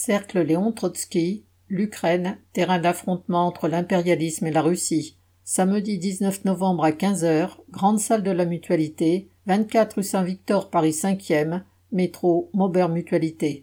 Cercle Léon Trotsky, l'Ukraine, terrain d'affrontement entre l'impérialisme et la Russie. Samedi 19 novembre à 15h, grande salle de la Mutualité, 24 rue Saint-Victor, Paris 5e, métro Maubert Mutualité.